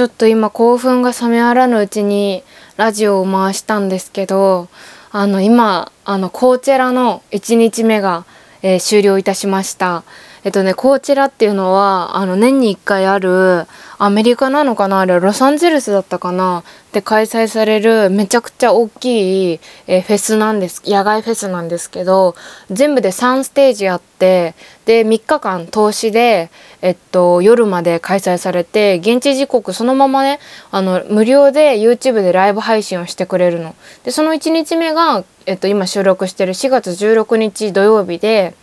ちょっと今興奮が冷めやらぬうちにラジオを回したんですけどあの今あのコーチェラの1日目が、えー、終了いたしました。えっとねコーチェラっていうのはあの年に1回あるアメリカなのかな？あれロサンゼルスだったかな？で開催されるめちゃくちゃ大きい、えー、フェスなんです野外フェスなんですけど全部で3ステージあってで3日間投資で、えっと、夜まで開催されて現地時刻そのままねあの無料で YouTube でライブ配信をしてくれるの。でその1日目が、えっと、今収録してる4月16日土曜日で。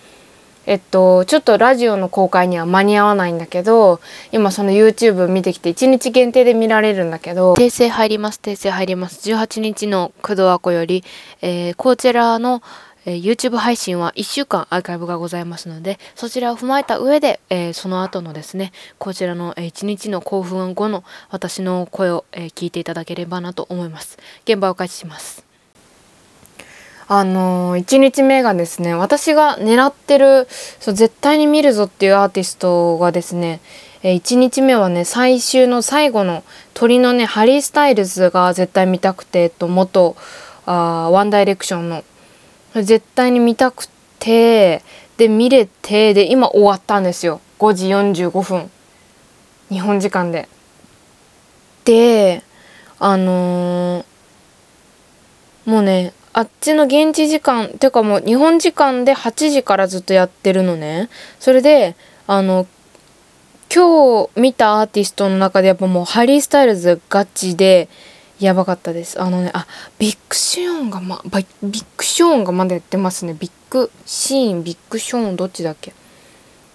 えっと、ちょっとラジオの公開には間に合わないんだけど、今その YouTube 見てきて1日限定で見られるんだけど、訂正入ります、訂正入ります。18日の工藤アコより、えー、こちらの、えー、YouTube 配信は1週間アーカイブがございますので、そちらを踏まえた上で、えー、その後のですね、こちらの、えー、1日の興奮後の私の声を、え、聞いていただければなと思います。現場を開始します。あのー、1日目がですね私が狙ってるそう絶対に見るぞっていうアーティストがですね、えー、1日目はね最終の最後の鳥のねハリー・スタイルズが絶対見たくて、えっと、元あワンダイレクションの。絶対に見たくてで見れてで今終わったんですよ。5時45分。日本時間で。であのー、もうねあっちの現地時間てかもう日本時間で8時からずっとやってるのね。それであの今日見たアーティストの中でやっぱもうハリー・スタイルズガチでやばかったです。あのねあビッグショーンがまビッグショーンがまだやってますね。ビッグシーンビッグショーンどっちだっけ？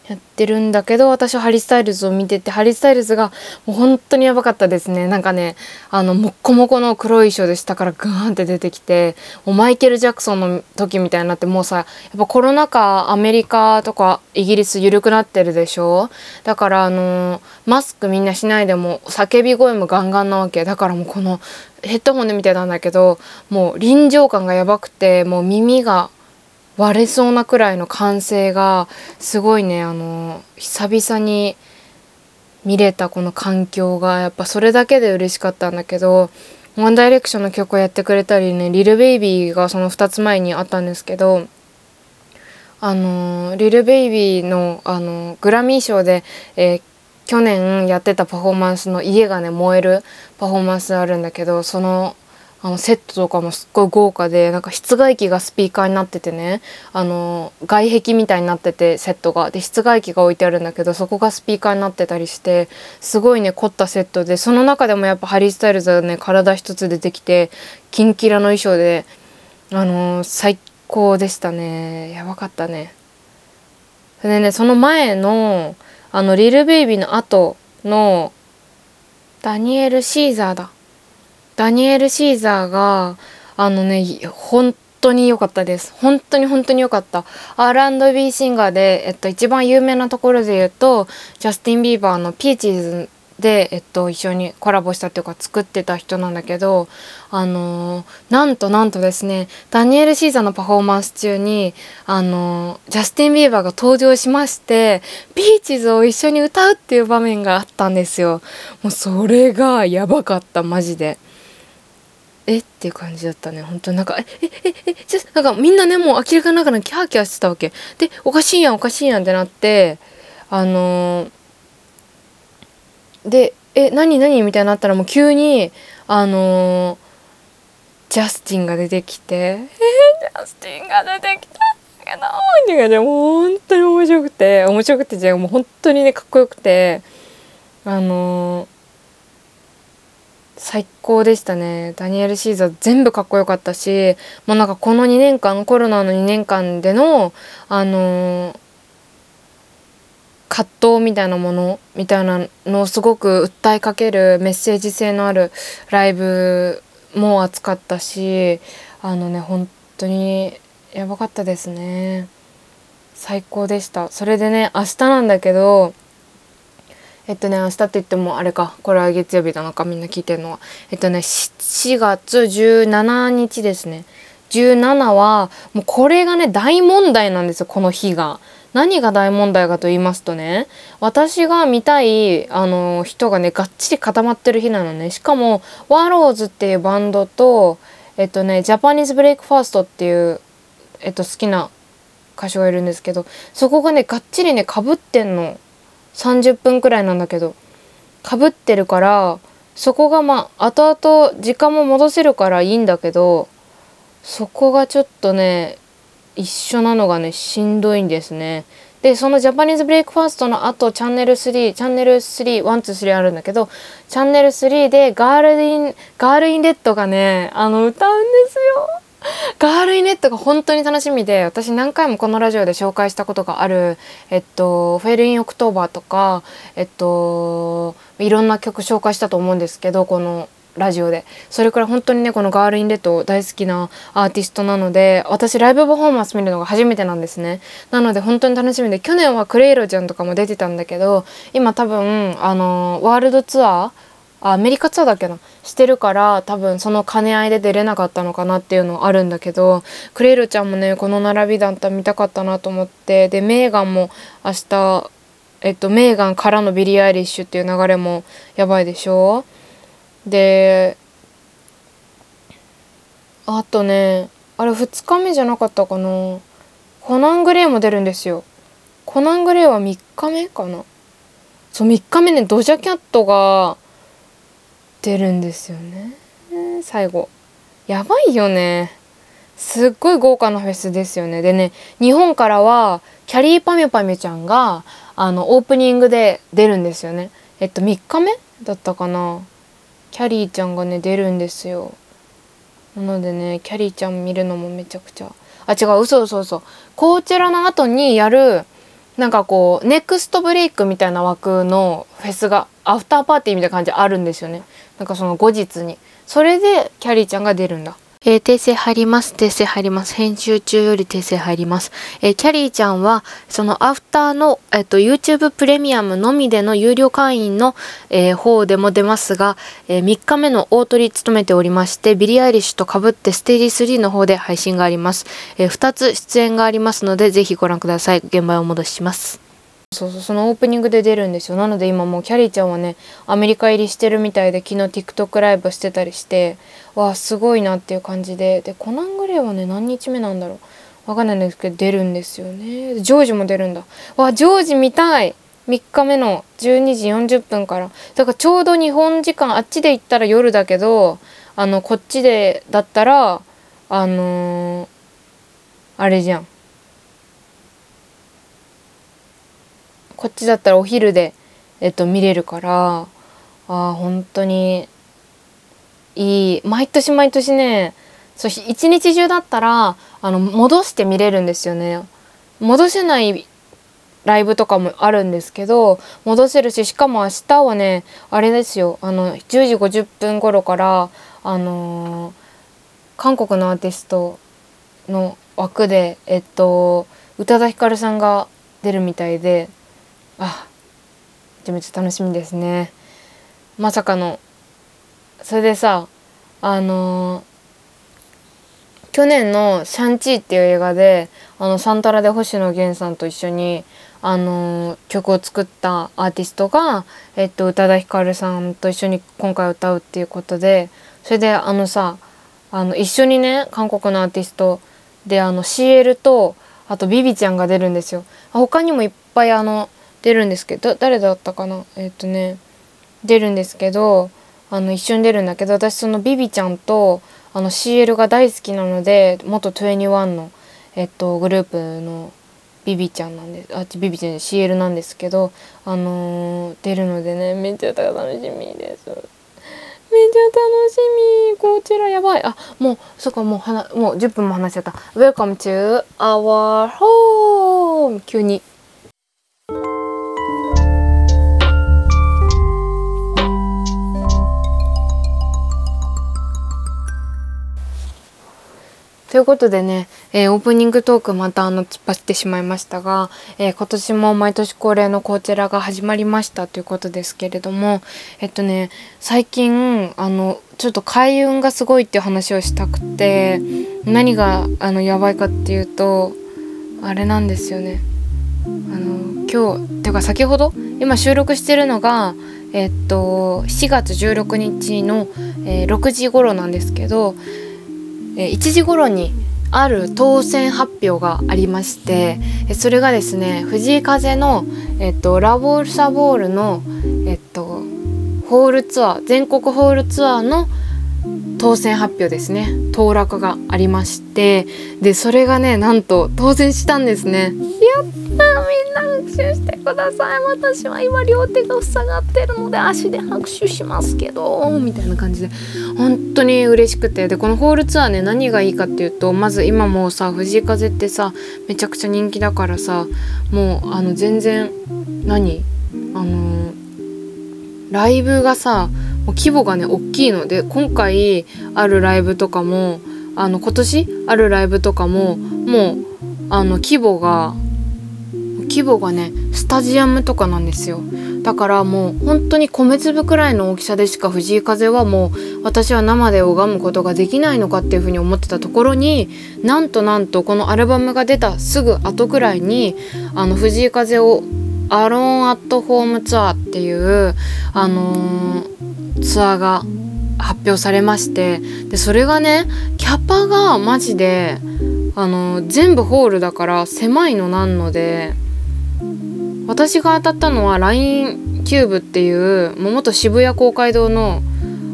やってるんだけど私はハリー・スタイルズを見ててハリー・スタイルズがもう本当にやばかったですね。なんかねあのもっこもこの黒い衣装で下からガーンって出てきてもうマイケル・ジャクソンの時みたいになってもうさやっぱコロナ禍アメリカとかイギリス緩くなってるでしょ？だからあのマスクみんなしないでも叫び声もガンガンなわけ。だからもうこのヘッドホンで見てたんだけどもう臨場感がやばくてもう耳が割れそうなくらいの歓声がすごいねあの久々に見れたこの環境がやっぱそれだけで嬉しかったんだけどワンダイレクションの曲をやってくれたりねリルベイビーがその2つ前にあったんですけどあのリルベイビーのあのグラミー賞で、えー、去年やってたパフォーマンスの家がね燃えるパフォーマンスあるんだけどそのあのセットとかもすっごい豪華でなんか室外機がスピーカーになっててね。あの外壁みたいになっててセットが。で室外機が置いてあるんだけどそこがスピーカーになってたりしてすごいね凝ったセットでその中でもやっぱハリー・スタイルズがね体一つ出てきてキンキラの衣装であの最高でしたね。やばかったね。でねその前のあのリルベイビーの後のダニエル・シーザーだ。ダニエル・シーザーがあのね本当に良かったです。本当に本当に良かった。R&B シンガーで、えっと、一番有名なところで言うとジャスティン・ビーバーの「ピーチーズ」で、えっと、一緒にコラボしたっていうか作ってた人なんだけどあのー、なんとなんとですねダニエル・シーザーのパフォーマンス中にあのー、ジャスティン・ビーバーが登場しましてピーチズを一緒に歌うっていう場面があったんですよ。もうそれがやばかったマジで。えっていう感じだったね。本当なんかええええちょなんかみんなねもう明らかながらキャーキャーしてたわけ。でおかしいやんおかしいやんってなってあのー、でえ何何？みたいになったらもう急にあのー、ジャスティンが出てきて「えー、ジャスティンが出てきた!」けどっていうかもう本当に面白くて面白くてじゃもう本当にねかっこよくてあのー最高でしたね。ダニエル・シーザー全部かっこよかったしもうなんかこの2年間コロナの2年間でのあのー、葛藤みたいなものみたいなのをすごく訴えかけるメッセージ性のあるライブも熱かったしあのね本当にやばかったですね。最高でした。それでね明日なんだけどえっとね明日って言ってもあれかこれは月曜日なのかみんな聞いてるのは。えっとね4月17日ですね。17はもうこれがね大問題なんですよこの日が。何が大問題かと言いますとね私が見たいあの人がねがっちり固まってる日なのね。しかもワローズっていうバンドとえっとねジャパニーズブレイクファーストっていうえっと好きな歌手がいるんですけどそこがねがっちりねかぶってんの。30分くらいなんだけどかぶってるからそこがまあ後々時間も戻せるからいいんだけどそこがちょっとね一緒なのがねしんどいんですね。でそのジャパニーズブレイクファーストの後チャンネル3チャンネル313あるんだけどチャンネル3でガールインガールインレッドがねあの歌うんですよ。ガールインレッドが本当に楽しみで私何回もこのラジオで紹介したことがあるえっと fell in October とかえっといろんな曲紹介したと思うんですけどこのラジオで。それから本当にねこのガールインレッド大好きなアーティストなので私ライブパフォーマンス見るのが初めてなんですね。なので本当に楽しみで去年はクレイロちゃんとかも出てたんだけど今多分あのワールドツアーアメリカツアーだっけな？してるから多分その兼ね合いで出れなかったのかなっていうのあるんだけどクレイロちゃんもねこの並びだったら見たかったなと思ってでメーガンも明日えっとメーガンからのビリー・アイリッシュっていう流れもやばいでしょ？であとねあれ2日目じゃなかったかな？コナン・グレイも出るんですよ。コナン・グレイは3日目かな？そう3日目ねドジャキャットが出るんですよね。最後。やばいよね。すっごい豪華なフェスですよね。でね日本からはキャリーパミュパミュちゃんがあのオープニングで出るんですよね。えっと3日目だったかな。キャリーちゃんがね出るんですよ。なのでねキャリーちゃん見るのもめちゃくちゃ。あ違う嘘嘘嘘。こちらの後にやるなんかこうネクストブレイクみたいな枠のフェスがアフターパーティーみたいな感じあるんですよね。なんかその後日にそれでキャリーちゃんが出るんだえー、訂正入ります。訂正入ります。編集中より訂正入ります。えー、キャリーちゃんは、そのアフターの、えっ、と、YouTube プレミアムのみでの有料会員の、えー、方でも出ますが、え3日目の大トリ務めておりまして、ビリー・アイリッシュと被ってステージ3の方で配信があります。え2つ出演がありますので、ぜひご覧ください。現場をお戻しします。そうそうそのオープニングで出るんですよ。なので今もうキャリーちゃんはねアメリカ入りしてるみたいで昨日 TikTok ライブしてたりしてわあすごいなっていう感じで。でコナン・グレーはね何日目なんだろう。わかんないんですけど出るんですよね。ジョージも出るんだ。わジョージ見たい。3日目の12時40分から。だからちょうど日本時間あっちで行ったら夜だけどあのこっちでだったらあのー、あれじゃん。こっちだったらお昼で、えっと、見れるからあ本当にいい毎年毎年ねそう一日中だったらあの戻して見れるんですよね。戻せないライブとかもあるんですけど戻せるししかも明日はねあれですよあの10時50分頃からあのー、韓国のアーティストの枠でえっと宇多田ヒカルさんが出るみたいであめちゃめちゃ楽しみですねまさかのそれでさあのー、去年の「シャンチー」っていう映画であのサンタラで星野源さんと一緒にあのー、曲を作ったアーティストが、えっと、宇多田ヒカルさんと一緒に今回歌うっていうことでそれであのさあの一緒にね韓国のアーティストであの CL とあとビビちゃんが出るんですよ。他にもいっぱいあの出るんですけど誰だったかな？えっ、とね出るんですけどあの一緒に出るんだけど私そのビビちゃんとあの CL が大好きなので元21の、えっと、グループのビビちゃんなんですあっちビビちゃん CL なんですけどあのー、出るのでねめっちゃ楽しみです。めっちゃ楽しみ。こちらやばい。あもうそっかもうはなもう10分も話しちゃった。Welcome to our home! 急に。ということでね、えー、オープニングトークまたあの突っ走ってしまいましたが、えー、今年も毎年恒例のこちらが始まりましたということですけれどもえっとね最近あのちょっと開運がすごいっていう話をしたくて何があのやばいかっていうとあれなんですよね。あの今日っていうか先ほど今収録してるのがえっと7月16日の、えー、6時頃なんですけど、え、1時頃にある当選発表がありましてそれがですね藤井風の、えっと、ラボールサボールの、えっと、ホールツアー全国ホールツアーの当選発表ですね。当落がありましてでそれがねなんと当選したんですね。やったみんな拍手してください。私は今両手が塞がってるので足で拍手しますけど。みたいな感じで。本当に嬉しくて。でこのホールツアーね何がいいかっていうとまず今もうさ藤井風ってさめちゃくちゃ人気だからさもうあの全然何？あのライブがさ規模がね大きいので今回あるライブとかもあの今年あるライブとかももうあの規模が規模がねスタジアムとかなんですよ。だからもう本当に米粒くらいの大きさでしか藤井風はもう私は生で拝むことができないのかっていうふうに思ってたところになんとなんとこのアルバムが出たすぐ後くらいにあの藤井風をアローンアットホームツアーっていうあのー、ツアーが発表されましてでそれがねキャパがマジであの、全部ホールだから狭いのなんので私が当たったのは LINE キューブっていうも元渋谷公会堂の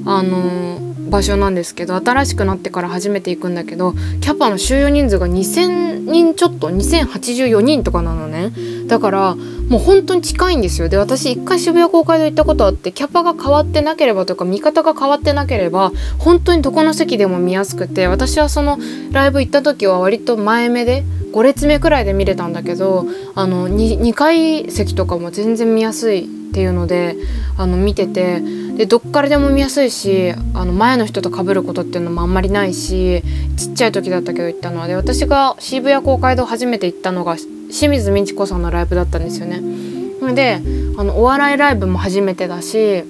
あの場所なんですけど新しくなってから初めて行くんだけどキャパの収容人数が2,000人ちょっと2,084人とかなのね。だからもう本当に近いんですよ。で私一回渋谷公会堂行ったことあってキャパが変わってなければとか見方が変わってなければ本当にどこの席でも見やすくて私はそのライブ行った時は割と前目で5列目くらいで見れたんだけどあの 2, 2階席とかも全然見やすいっていうのであの見ててでどっからでも見やすいしあの前の人と被ることっていうのもあんまりないしちっちゃい時だったけど行ったのはで私が渋谷公会堂初めて行ったのが清水ミチ子さんのライブだったんですよね。であのお笑いライブも初めてだし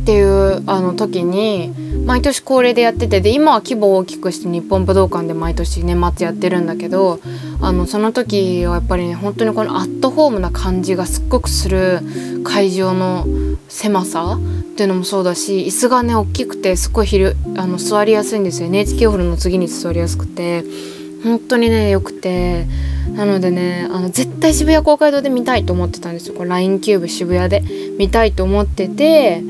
っていうあの時に毎年恒例でやっててで今は規模を大きくして日本武道館で毎年年末やってるんだけどあのその時はやっぱりね本当にこのアットホームな感じがすっごくする会場の狭さっていうのもそうだし椅子がね大きくてすごい昼あの座りやすいんですよ NHK ホールの次に座りやすくて。本当にね良くて。なのでねあの絶対渋谷公会堂で見たいと思ってたんですよ。これ LINE キューブ渋谷で見たいと思ってて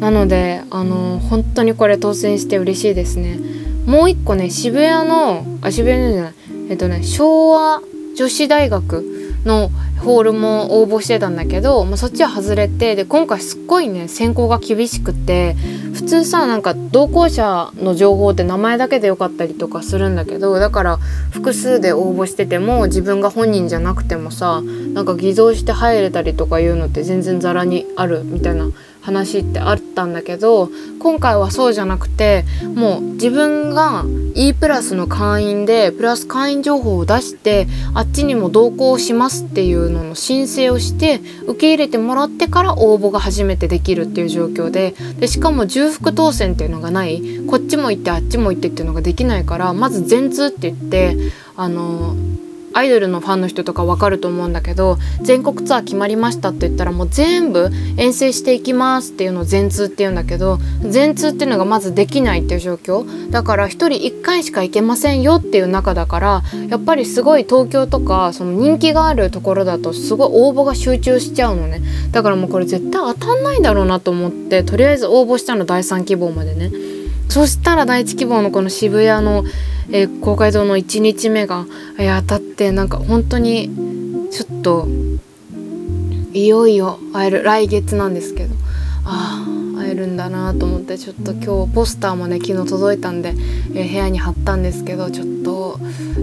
なのであの本当にこれ当選して嬉しいですね。もう一個ね渋谷のあ渋谷じゃない。えっとね昭和女子大学のホールも応募してたんだけど、まあ、そっちは外れてで今回すっごいね選考が厳しくて普通さなんか同行者の情報って名前だけでよかったりとかするんだけどだから複数で応募してても自分が本人じゃなくてもさなんか偽造して入れたりとかいうのって全然ザラにあるみたいな話ってあったんだけど今回はそうじゃなくてもう自分が E プラスの会員でプラス会員情報を出してあっちにも同行しますっていうのの申請をして受け入れてもらってから応募が初めてできるっていう状況ででしかも重複当選っていうのがない。こっちも行ってあっちも行ってっていうのができないからまず全通って言ってあのアイドルのファンの人とかわかると思うんだけど全国ツアー決まりましたって言ったらもう全部遠征していきますっていうのを全通って言うんだけど全通っていうのがまずできないっていう状況だから1人1回しか行けませんよっていう中だからやっぱりすごい東京とかその人気があるところだとすごい応募が集中しちゃうのねだからもうこれ絶対当たんないだろうなと思ってとりあえず応募したの第3希望までね。そしたら第一希望のこの渋谷の、えー、公会堂の1日目が、え、当たってなんか本当にちょっといよいよ会える来月なんですけどああ会えるんだなと思ってちょっと今日ポスターもね昨日届いたんで、えー、部屋に貼ったんですけどちょっと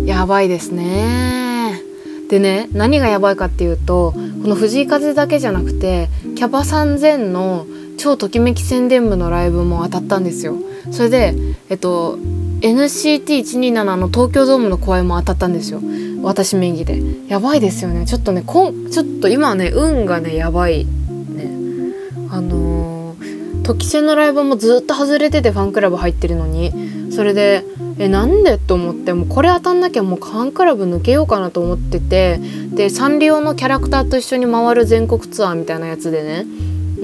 やばいですね。でね何がやばいかっていうとこの藤井風だけじゃなくてキャパ3000の超ときめき宣伝部のライブも当たったんですよそれでえっと NCT127 の東京ドームの公演も当たったんですよ。私名義で。やばいですよね。ちょっとねこんちょっと今ね運がねやばいね。あのー、時戦のライブもずっと外れててファンクラブ入ってるのに。それでえなんで？と思って。もうこれ当たんなきゃもうファンクラブ抜けようかなと思ってて。でサンリオのキャラクターと一緒に回る全国ツアーみたいなやつでね。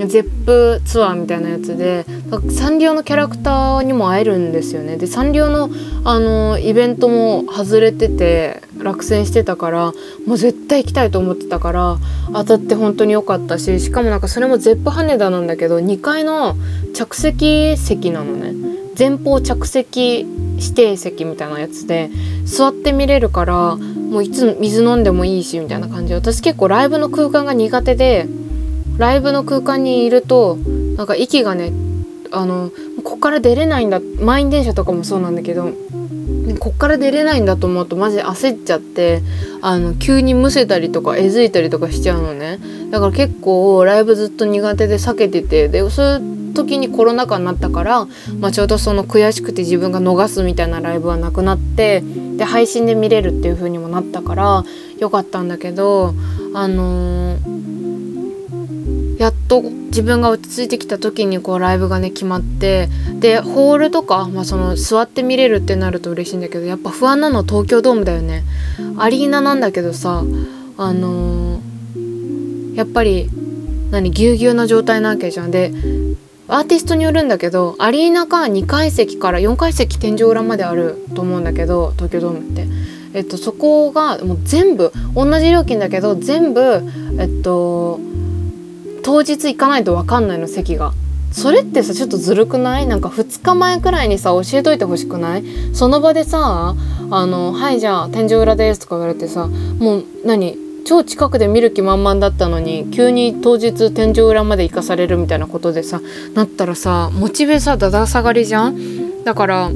ゼップツアーみたいなやつでサンリオのキャラクターにも会えるんですよね。でサンリオのあのイベントも外れてて落選してたからもう絶対行きたいと思ってたから当たって本当に良かったししかもなんかそれもゼップ羽田なんだけど2階の着席席なのね。前方着席指定席みたいなやつで座って見れるからもういつ水飲んでもいいしみたいな感じで私結構ライブの空間が苦手でライブの空間にいるとなんか息がねあのこっから出れないんだ満員電車とかもそうなんだけどこっから出れないんだと思うとマジで焦っちゃってあの急にむせたりとかえずいたりとかしちゃうのね。だから結構ライブずっと苦手で避けててでそういう時にコロナ禍になったから、まあ、ちょうどその悔しくて自分が逃すみたいなライブはなくなってで配信で見れるっていう風にもなったからよかったんだけどあのーやっと自分が落ち着いてきた時にこうライブがね決まってでホールとか、まあ、その座って見れるってなると嬉しいんだけどやっぱ不安なの東京ドームだよねアリーナなんだけどさあのー、やっぱり何ぎゅうぎゅうな状態なわけじゃんでアーティストによるんだけどアリーナか2階席から4階席天井裏まであると思うんだけど東京ドームって。えっと、そこがもう全部同じ料金だけど全部えっと当日行かないと分かんないの席が。それってさちょっとずるくない？なんか2日前くらいにさ教えといてほしくない？その場でさ「あのはいじゃあ天井裏です」とか言われてさもう何？超近くで見る気満々だったのに急に当日天井裏まで行かされるみたいなことでさなったらさモチベさだだ下がりじゃん？だから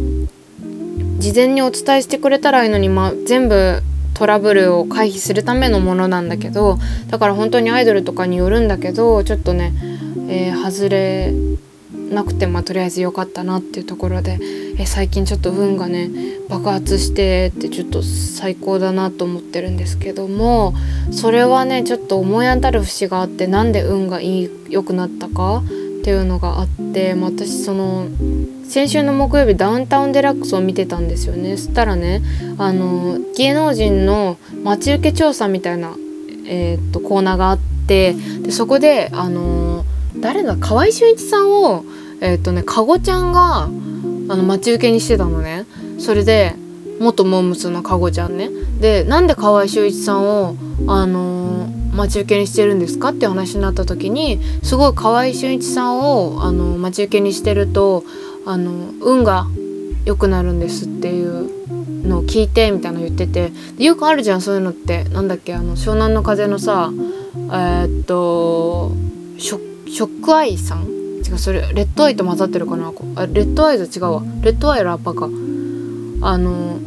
事前にお伝えしてくれたらいいのに、ま、全部トラブルを回避するためのものなんだけどだから本当にアイドルとかによるんだけどちょっとね、えー、外れなくてまあとりあえず良かったなっていうところで、えー、最近ちょっと運がね爆発してってちょっと最高だなと思ってるんですけどもそれはねちょっと思い当たる節があってなんで運がいい良くなったかっていうのがあって、まあ、私その先週の木曜日ダウンタウンデラックスを見てたんですよね。そしたらねあの芸能人の待ち受け調査みたいな、えー、っとコーナーがあってでそこであの誰だ河合俊一さんをえー、っとねかごちゃんがあの待ち受けにしてたのね。それで元モームスのかごちゃんね。でなんで河合俊一さんをあの待ち受けにしてるんですか？って話になった時にすごい河合俊一さんをあの待ち受けにしてるとあの運が良くなるんですっていうのを聞いてみたいなの言ってて。よくあるじゃんそういうのって。なんだっけあの湘南の風のさえー、っとショックアイさん？違うそれレッドアイと混ざってるかなあレッドアイズ違うわ。レッドアイラッパか。あの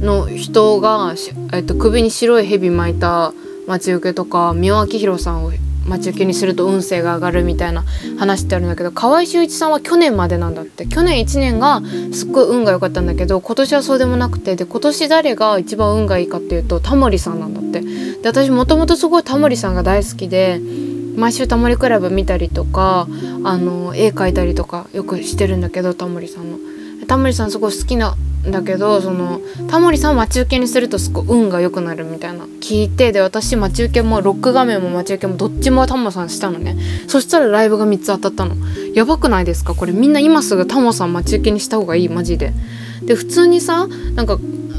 の人が、えっと、首に白い蛇巻いた待ち受けとか三輪明宏さんを待ち受けにすると運勢が上がるみたいな話ってあるんだけど河合秀一さんは去年までなんだって去年1年がすっごい運が良かったんだけど今年はそうでもなくてで今年誰が一番運がいいかっていうとタモリさんなんだってで私もともとすごいタモリさんが大好きで毎週タモリクラブ見たりとかあの絵描いたりとかよくしてるんだけどタモリさんの。タモリさんすごい好きなだけどそのタモリさんを待ち受けにするとすごい運が良くなるみたいな。聞いてで私待ち受けもロック画面も待ち受けもどっちもタモさんしたのね。そしたらライブが3つ当たったの。やばくないですか？これみんな今すぐタモさん待ち受けにした方がいいマジで。で普通にさなんか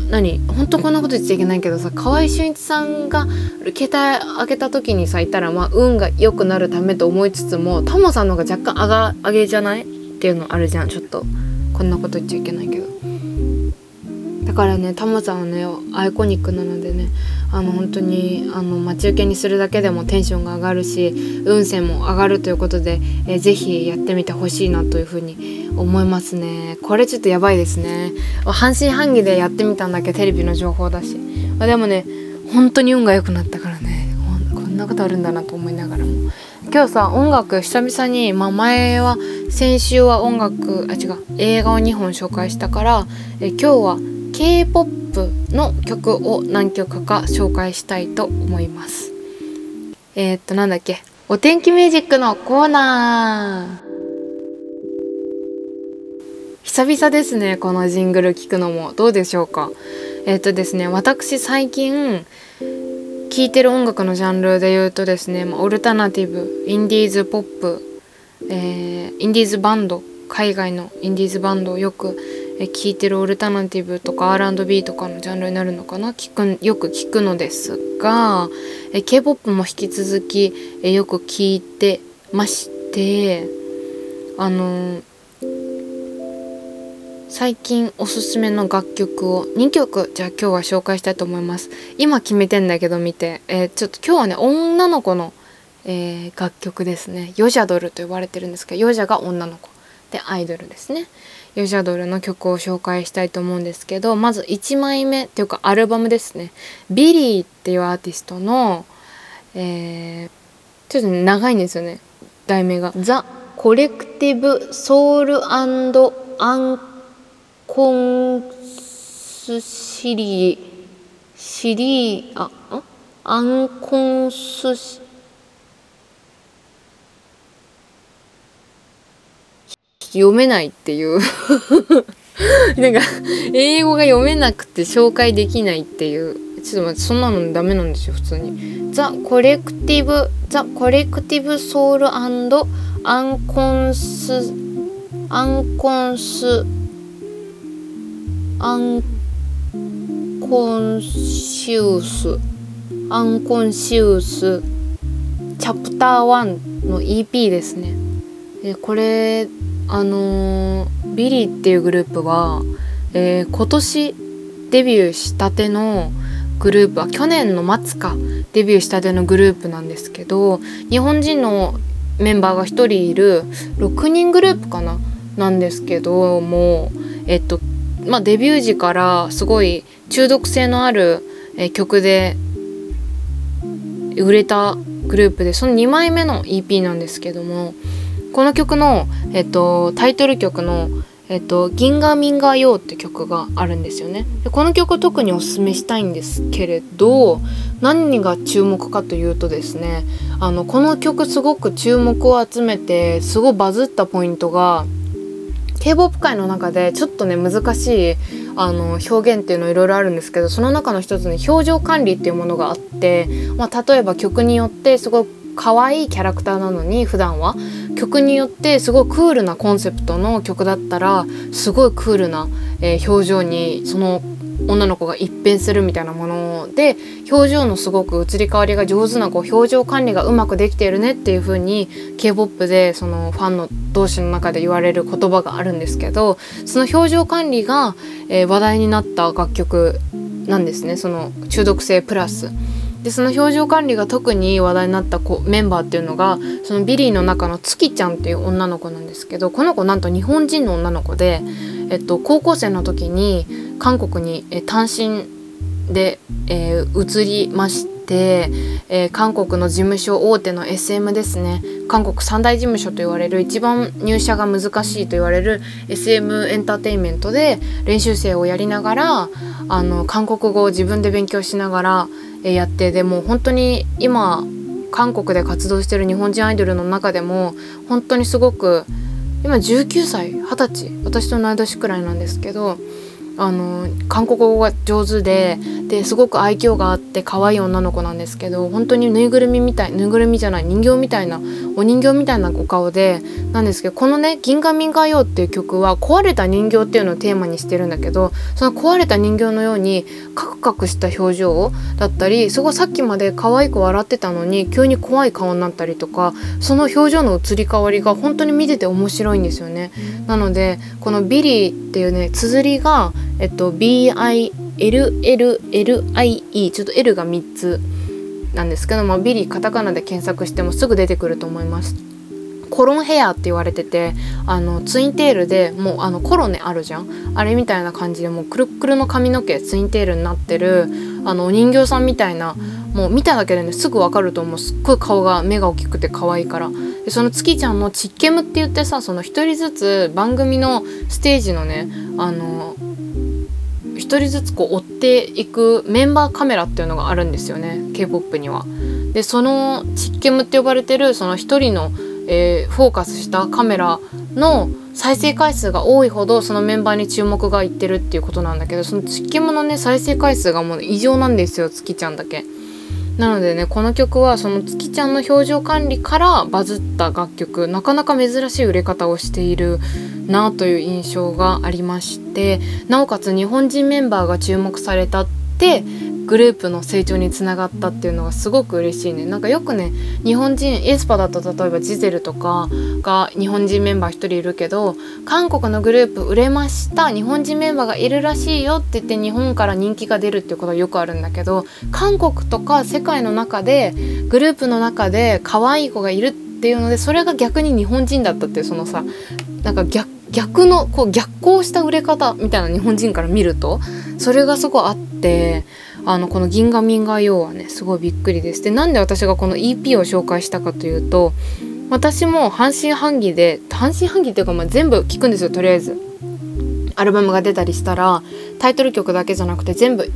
何？本当こんなこと言っちゃいけないけどさ河合俊一さんが携帯開けた時にさいたらまあ運が良くなるためと思いつつもタモさんの方が若干上が上げじゃない？っていうのあるじゃんちょっと。こんなこと言っちゃいけないけどだからねタモさんはねアイコニックなのでねあの本当にあの待ち受けにするだけでもテンションが上がるし運勢も上がるということで、えー、ぜひやってみてほしいなというふうに思いますね。これちょっとやばいですね。半信半疑でやってみたんだけどテレビの情報だし。でもね本当に運が良くなったからね。こんなことあるんだなと思いながらも。今日さ音楽久々に、まあ、前は先週は音楽あ違う映画を2本紹介したからえ今日は K-POP の曲を何曲か紹介したいと思います。えー、っとなんだっけ？お天気ミュージックのコーナー。久々ですねこのジングル聞くのも。どうでしょうか？えっ、とですね私最近聴いてる音楽のジャンルで言うとですねオルタナティブインディーズポップ、えー、インディーズバンド海外のインディーズバンドをよく聴いてるオルタナティブとか R&B とかのジャンルになるのかな？聞くよく聞くのですが K-POP も引き続きよく聴いてましてあの最近おすすめの楽曲を2曲じゃあ今日は紹介したいと思います。今決めてんだけど見て、えー、ちょっと今日はね女の子の、えー、楽曲ですね。ヨジャドルと呼ばれてるんですけどヨジャが女の子。でアイドルですね。ヨジャドルの曲を紹介したいと思うんですけどまず1枚目っていうかアルバムですね。ビリーっていうアーティストの、えー、ちょっと、長いんですよね。題名が「ザ・コレクティブ・ソウルアンコンスシリーシリあん？アンコンスシリー読めないっていう。なんか英語が読めなくて紹介できないっていう。ちょっと待ってそんなのダメなんですよ普通に。 The Collective The Collective Soul and Uncons Uncons Unconscious Unconscious Chapter 1の EP ですね。これあのー、ビリーっていうグループは、えー、今年デビューしたてのグループは去年の末か。デビューしたてのグループなんですけど日本人のメンバーが1人いる6人グループかな？なんですけどもえっとまあ、デビュー時からすごい中毒性のある、え曲で売れたグループでその2枚目の EP なんですけどもこの曲の、えっと、タイトル曲の「えっと、銀河ミンガヨー」って曲があるんですよね。でこの曲特におすすめしたいんですけれど何が注目かというとですねあのこの曲すごく注目を集めてすごいバズったポイントが K-POP 界の中でちょっとね難しいあの表現っていうのいろいろあるんですけどその中の一つに表情管理っていうものがあって、まあ、例えば曲によってすごい可愛いキャラクターなのに普段は曲によってすごいクールなコンセプトの曲だったらすごいクールな、えー、表情にその女の子が一変するみたいなもので表情のすごく移り変わりが上手なこう表情管理がうまくできているねっていう風に K-POP でそのファンの同士の中で言われる言葉があるんですけどその表情管理が、えー、話題になった楽曲なんですねその中毒性プラス。でその表情管理が特に話題になった子メンバーっていうのがそのビリーの中の月ちゃんっていう女の子なんですけどこの子なんと日本人の女の子で、えっと、高校生の時に韓国に、単身で、えー、移りまして、えー、韓国の事務所大手の SM ですね。韓国三大事務所と言われる一番入社が難しいと言われる SM エンターテインメントで練習生をやりながらあの韓国語を自分で勉強しながら、え、やってでも本当に今韓国で活動してる日本人アイドルの中でも本当にすごく今19歳20歳私と同い年くらいなんですけどあの韓国語が上手でですごく愛嬌があって可愛い女の子なんですけど本当にぬいぐるみみたいぬいぐるみじゃない人形みたいなお人形みたいなお顔でなんですけどこのね「銀河民歌謡」っていう曲は壊れた人形っていうのをテーマにしてるんだけどその壊れた人形のようにカクカクした表情だったりそこさっきまで可愛く笑ってたのに急に怖い顔になったりとかその表情の移り変わりが本当に見てて面白いんですよね。なのでこの「ビリー」っていうね綴りがえっと BILLLIE ちょっと L が3つなんですけど、まあ、ビリーカタカナで検索してもすぐ出てくると思います。コロンヘアって言われててあのツインテールでもうあのコロネあるじゃん。あれみたいな感じでもうくるくるの髪の毛ツインテールになってるあのお人形さんみたいなもう見ただけでねすぐ分かると思う。すっごい顔が目が大きくて可愛いから。でその月ちゃんのチッケムって言ってさその一人ずつ番組のステージのねあの一人ずつこう追っていくメンバーカメラっていうのがあるんですよね K-POP には。でそのチッケムって呼ばれてるその一人の、えー、フォーカスしたカメラの再生回数が多いほどそのメンバーに注目がいってるっていうことなんだけどその月キのね再生回数がもう異常なんですよ月ちゃんだけ。なのでねこの曲はその月ちゃんの表情管理からバズった楽曲なかなか珍しい売れ方をしているなという印象がありましてなおかつ日本人メンバーが注目されたってグループの成長につながったっていうのがすごく嬉しいね。なんかよくね日本人エスパだと例えばジゼルとかが日本人メンバー1人いるけど韓国のグループ売れました日本人メンバーがいるらしいよって言って日本から人気が出るっていうことはよくあるんだけど韓国とか世界の中でグループの中で可愛い子がいるっていうのでそれが逆に日本人だったっていうそのさなんか逆逆のこう逆行した売れ方みたいな日本人から見るとそれがすごいあってあのこの「銀河民河用」はねすごいびっくりです。でなんで私がこの EP を紹介したかというと私も半信半疑で半信半疑っていうかまあ全部聞くんですよとりあえず。アルバムが出たりしたらタイトル曲だけじゃなくて全部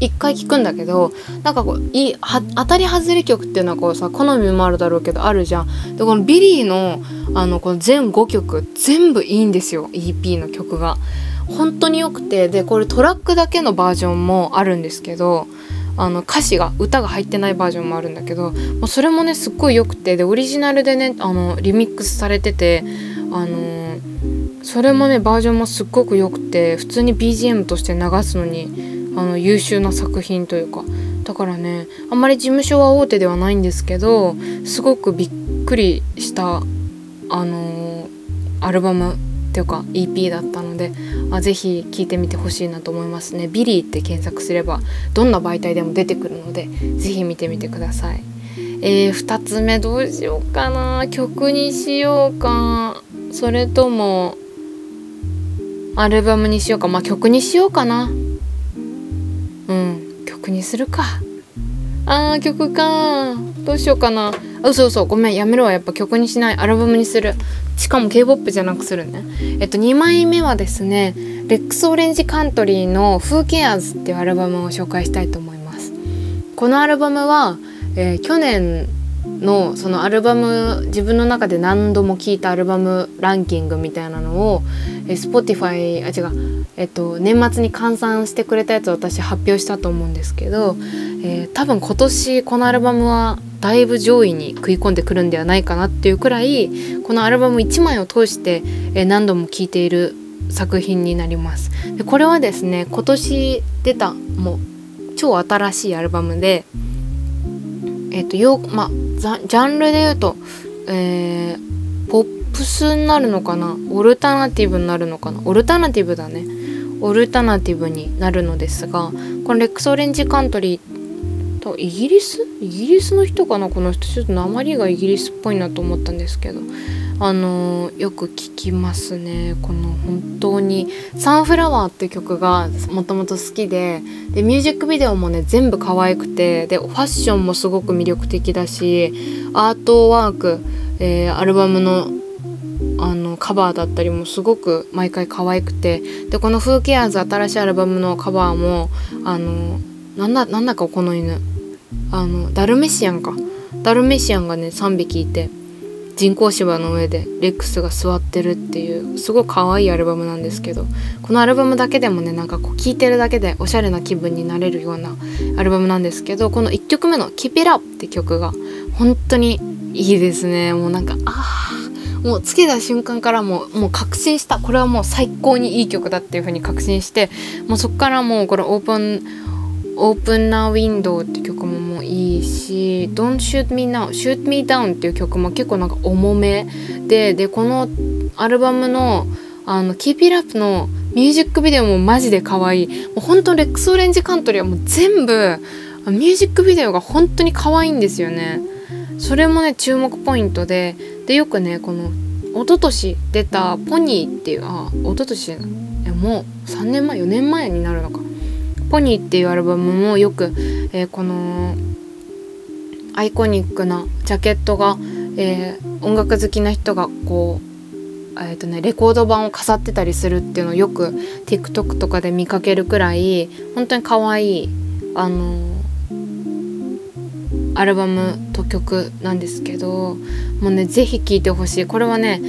一回聞くんだけどなんかこういは当たり外れ曲っていうのはこうさ好みもあるだろうけどあるじゃん。でこのビリーのあのこの全5曲全部いいんですよ EP の曲が。本当に良くてでこれトラックだけのバージョンもあるんですけどあの歌詞が歌が入ってないバージョンもあるんだけどもうそれもねすっごい良くてでオリジナルでねあのリミックスされててあのそれもねバージョンもすっごく良くて普通に BGM として流すのにあの優秀な作品というか。だからねあんまり事務所は大手ではないんですけどすごくびっくりしたあのアルバムっていうか EP だったのであぜひ聴いてみてほしいなと思いますね。ビリーって検索すればどんな媒体でも出てくるのでぜひ見てみてください。えー、2つ目どうしようかな。曲にしようか。それともアルバムにしようか。まあ曲にしようかな。うん。曲にするか。あー曲か。どうしようかな。あそうそう。ごめん。やめろやっぱ曲にしない。アルバムにする。しかも K-POP じゃなくするね。えっと2枚目はですねレックスオレンジカントリーの「風景アーズ」っていうアルバムを紹介したいと思います。このアルバムは、えー、去年のそのアルバム自分の中で何度も聴いたアルバムランキングみたいなのを、え、Spotify あ違う、えっと、年末に換算してくれたやつを私発表したと思うんですけど、えー、多分今年このアルバムはだいぶ上位に食い込んでくるんではないかなっていうくらいこのアルバム1枚を通して、え、何度も聴いている作品になります。でこれはですね今年出たもう超新しいアルバムでえっ、ー、とよまあジャンルで言うと、えー、ポップスになるのかな？オルタナティブになるのかな？オルタナティブだね。オルタナティブになるのですがこのレックスオレンジカントリーとイギリス？イギリスの人かな？この人。ちょっと鉛がイギリスっぽいなと思ったんですけど。あの、よく聞きますね。この本当に「サンフラワー」って曲がもともと好きで。でミュージックビデオもね全部可愛くて。でファッションもすごく魅力的だしアートワーク、えー、アルバムのあのカバーだったりもすごく毎回可愛くて。でこの「フーケアーズ」新しいアルバムのカバーもあのなんだなんだかこの犬あのダルメシアンか。ダルメシアンがね3匹いて人工芝の上でレックスが座ってるっていうすごい可愛いアルバムなんですけどこのアルバムだけでもねなんかこう聴いてるだけでおしゃれな気分になれるようなアルバムなんですけどこの1曲目の「Keep It Up」って曲が本当にいいですね。もうなんかああもうつけた瞬間からもうもう確信した。これはもう最高にいい曲だっていう風に確信してもうそっからもうこれオープンオープンなウィンドウって曲ももういいし Don't Shoot Me Now Shoot Me Down っていう曲も結構なんか重めででこのアルバムのあの Keep It Up のミュージックビデオもマジで可愛い。もう本当レックスオレンジカントリーはもう全部ミュージックビデオが本当に可愛いんですよね。それもね注目ポイントででよくねこの一昨年出た「ポニー」っていうあ一昨年もう3年前4年前になるのか。ポニーっていうアルバムもよく、えー、このアイコニックなジャケットが、えー、音楽好きな人がこう、えーとね、レコード版を飾ってたりするっていうのをよく TikTok とかで見かけるくらい本当に可愛いあの、アルバムと曲なんですけどもうね是非聴いてほしいこれはね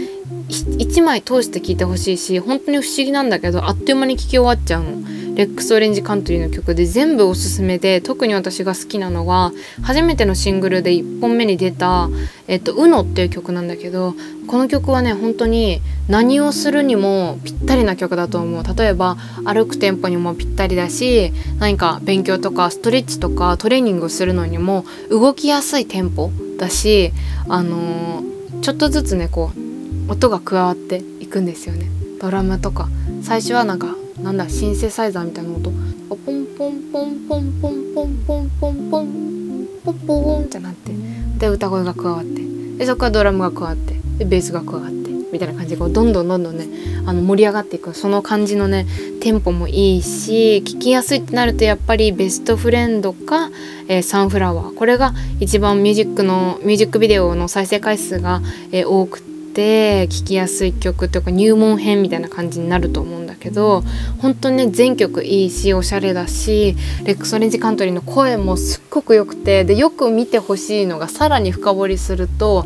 1枚通して聴いてほしいし本当に不思議なんだけどあっという間に聴き終わっちゃうの。レックス・オレンジ・カントリーの曲で全部おすすめで特に私が好きなのは初めてのシングルで1本目に出た「えっと、うの」っていう曲なんだけどこの曲はね本当に何をするにもぴったりな曲だと思う。例えば歩くテンポにもぴったりだし何か勉強とかストレッチとかトレーニングをするのにも動きやすいテンポだしあのー、ちょっとずつねこう音が加わっていくんですよね。ドラムとか。最初はなんかなんだシンセサイザーみたいな音。ポンポンポンポンポンポンポンポンポンポン。ポンポンポンってなって。で歌声が加わって。でそこからドラムが加わって。でベースが加わって。みたいな感じでこうどんどんどんどんねあの盛り上がっていく。その感じのねテンポもいいし聴きやすいってなるとやっぱりベストフレンドか、えー、サンフラワー。これが一番ミュージックのミュージックビデオの再生回数が、えー、多くて聴きやすい曲というか入門編みたいな感じになると思うんだけど本当にね全曲いいしおしゃれだしレックス・オレンジ・カントリーの声もすっごく良くてでよく見てほしいのがさらに深掘りすると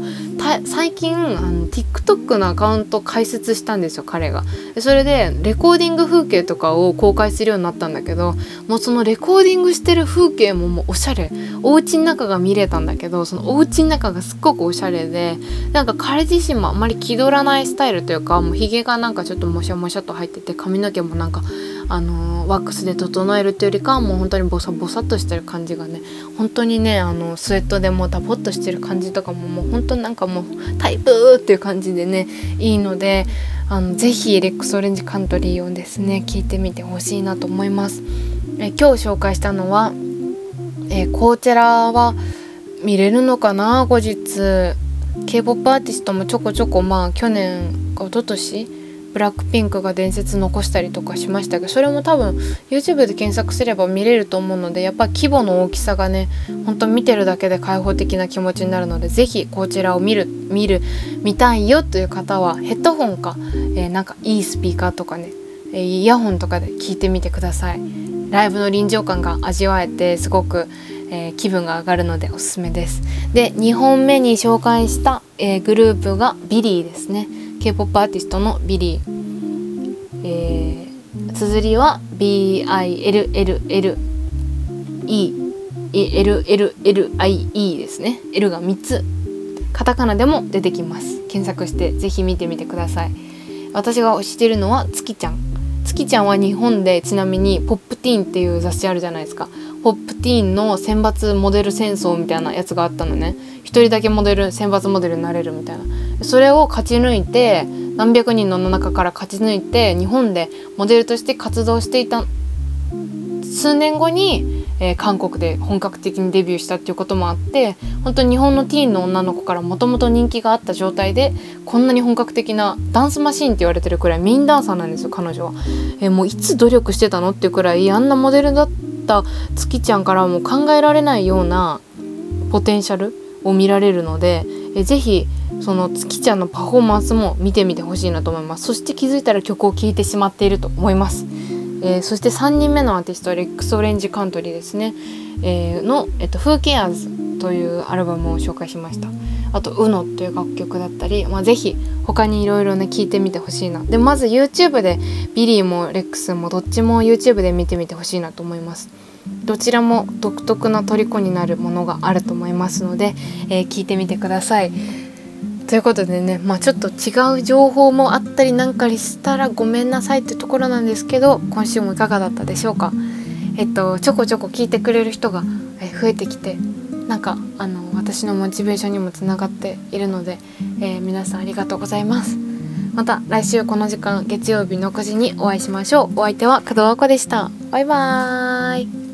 最近あの TikTok のアカウント開設したんですよ彼が。それでレコーディング風景とかを公開するようになったんだけどもうそのレコーディングしてる風景ももうおしゃれ。お家の中が見れたんだけどそのお家の中がすっごくおしゃれでなんか彼自身もあんまり気取らないスタイルというかもうひげがなんかちょっともしゃもしゃと入ってて髪の毛もなんかあのワックスで整えるっていうよりかはもう本当にボサボサっとしてる感じがね本当にねあのスウェットでもダボっとしてる感じとかももう本当なんかもうタイプっていう感じでねいいのであのぜひレックスオレンジカントリーをですね聞いてみてほしいなと思います。え今日紹介したのは、えー、コーチェラは見れるのかな？後日 K-POP アーティストもちょこちょこまあ去年か一昨年ブラックピンクが伝説残したりとかしましたけどそれも多分 YouTube で検索すれば見れると思うのでやっぱ規模の大きさがねほんと見てるだけで開放的な気持ちになるので是非こちらを見る見る見たいよという方はヘッドホンか、えー、なんかいいスピーカーとかねイヤホンとかで聞いてみてください。ライブの臨場感が味わえてすごく、えー、気分が上がるのでおすすめです。で2本目に紹介した、えー、グループがビリーですね。K-POP アーティストのビリー、えー、綴りは BILLLELLIE ですね。L が3つ。カタカナでも出てきます。検索してぜひ見てみてください。私が推してるのはツキちゃん。ツキちゃんは日本でちなみにポップティーンっていう雑誌あるじゃないですか。ポップティーンの選抜モデル戦争みたいなやつがあったのね。一人だけモデル選抜モデルになれるみたいな。それを勝ち抜いて何百人の中から勝ち抜いて日本でモデルとして活動していた数年後に、えー、韓国で本格的にデビューしたっていうこともあって本当に日本のティーンの女の子からもともと人気があった状態でこんなに本格的なダンスマシーンって言われてるくらいメインダンサーなんですよ彼女は、えー、もういつ努力してたのっていうくらいあんなモデルだっ月ちゃんからも考えられないようなポテンシャルを見られるのでえぜひその月ちゃんのパフォーマンスも見てみてほしいなと思います。そして気づいたら曲を聴いてしまっていると思います、えー、そして3人目のアーティストはレックス・オレンジ・カントリーですね、えー、の「えっと、フーケアーズ」というアルバムを紹介しました。あと「UNO」という楽曲だったり、まあ、ぜひ他にいろいろね聞いてみてほしいなでまず YouTube でビリーもレックスもどっちも YouTube で見てみてほしいなと思いますどちらも独特な虜になるものがあると思いますので、えー、聞いてみてください。ということでね、まあ、ちょっと違う情報もあったりなんかしたらごめんなさいってところなんですけど今週もいかがだったでしょうか？えっと、ちょこちょこ聞いてくれる人が増えてきてなんかあの私のモチベーションにもつながっているので、えー、皆さんありがとうございます。また来週この時間月曜日の9時にお会いしましょう。お相手は工藤和子でした。バイバーイ。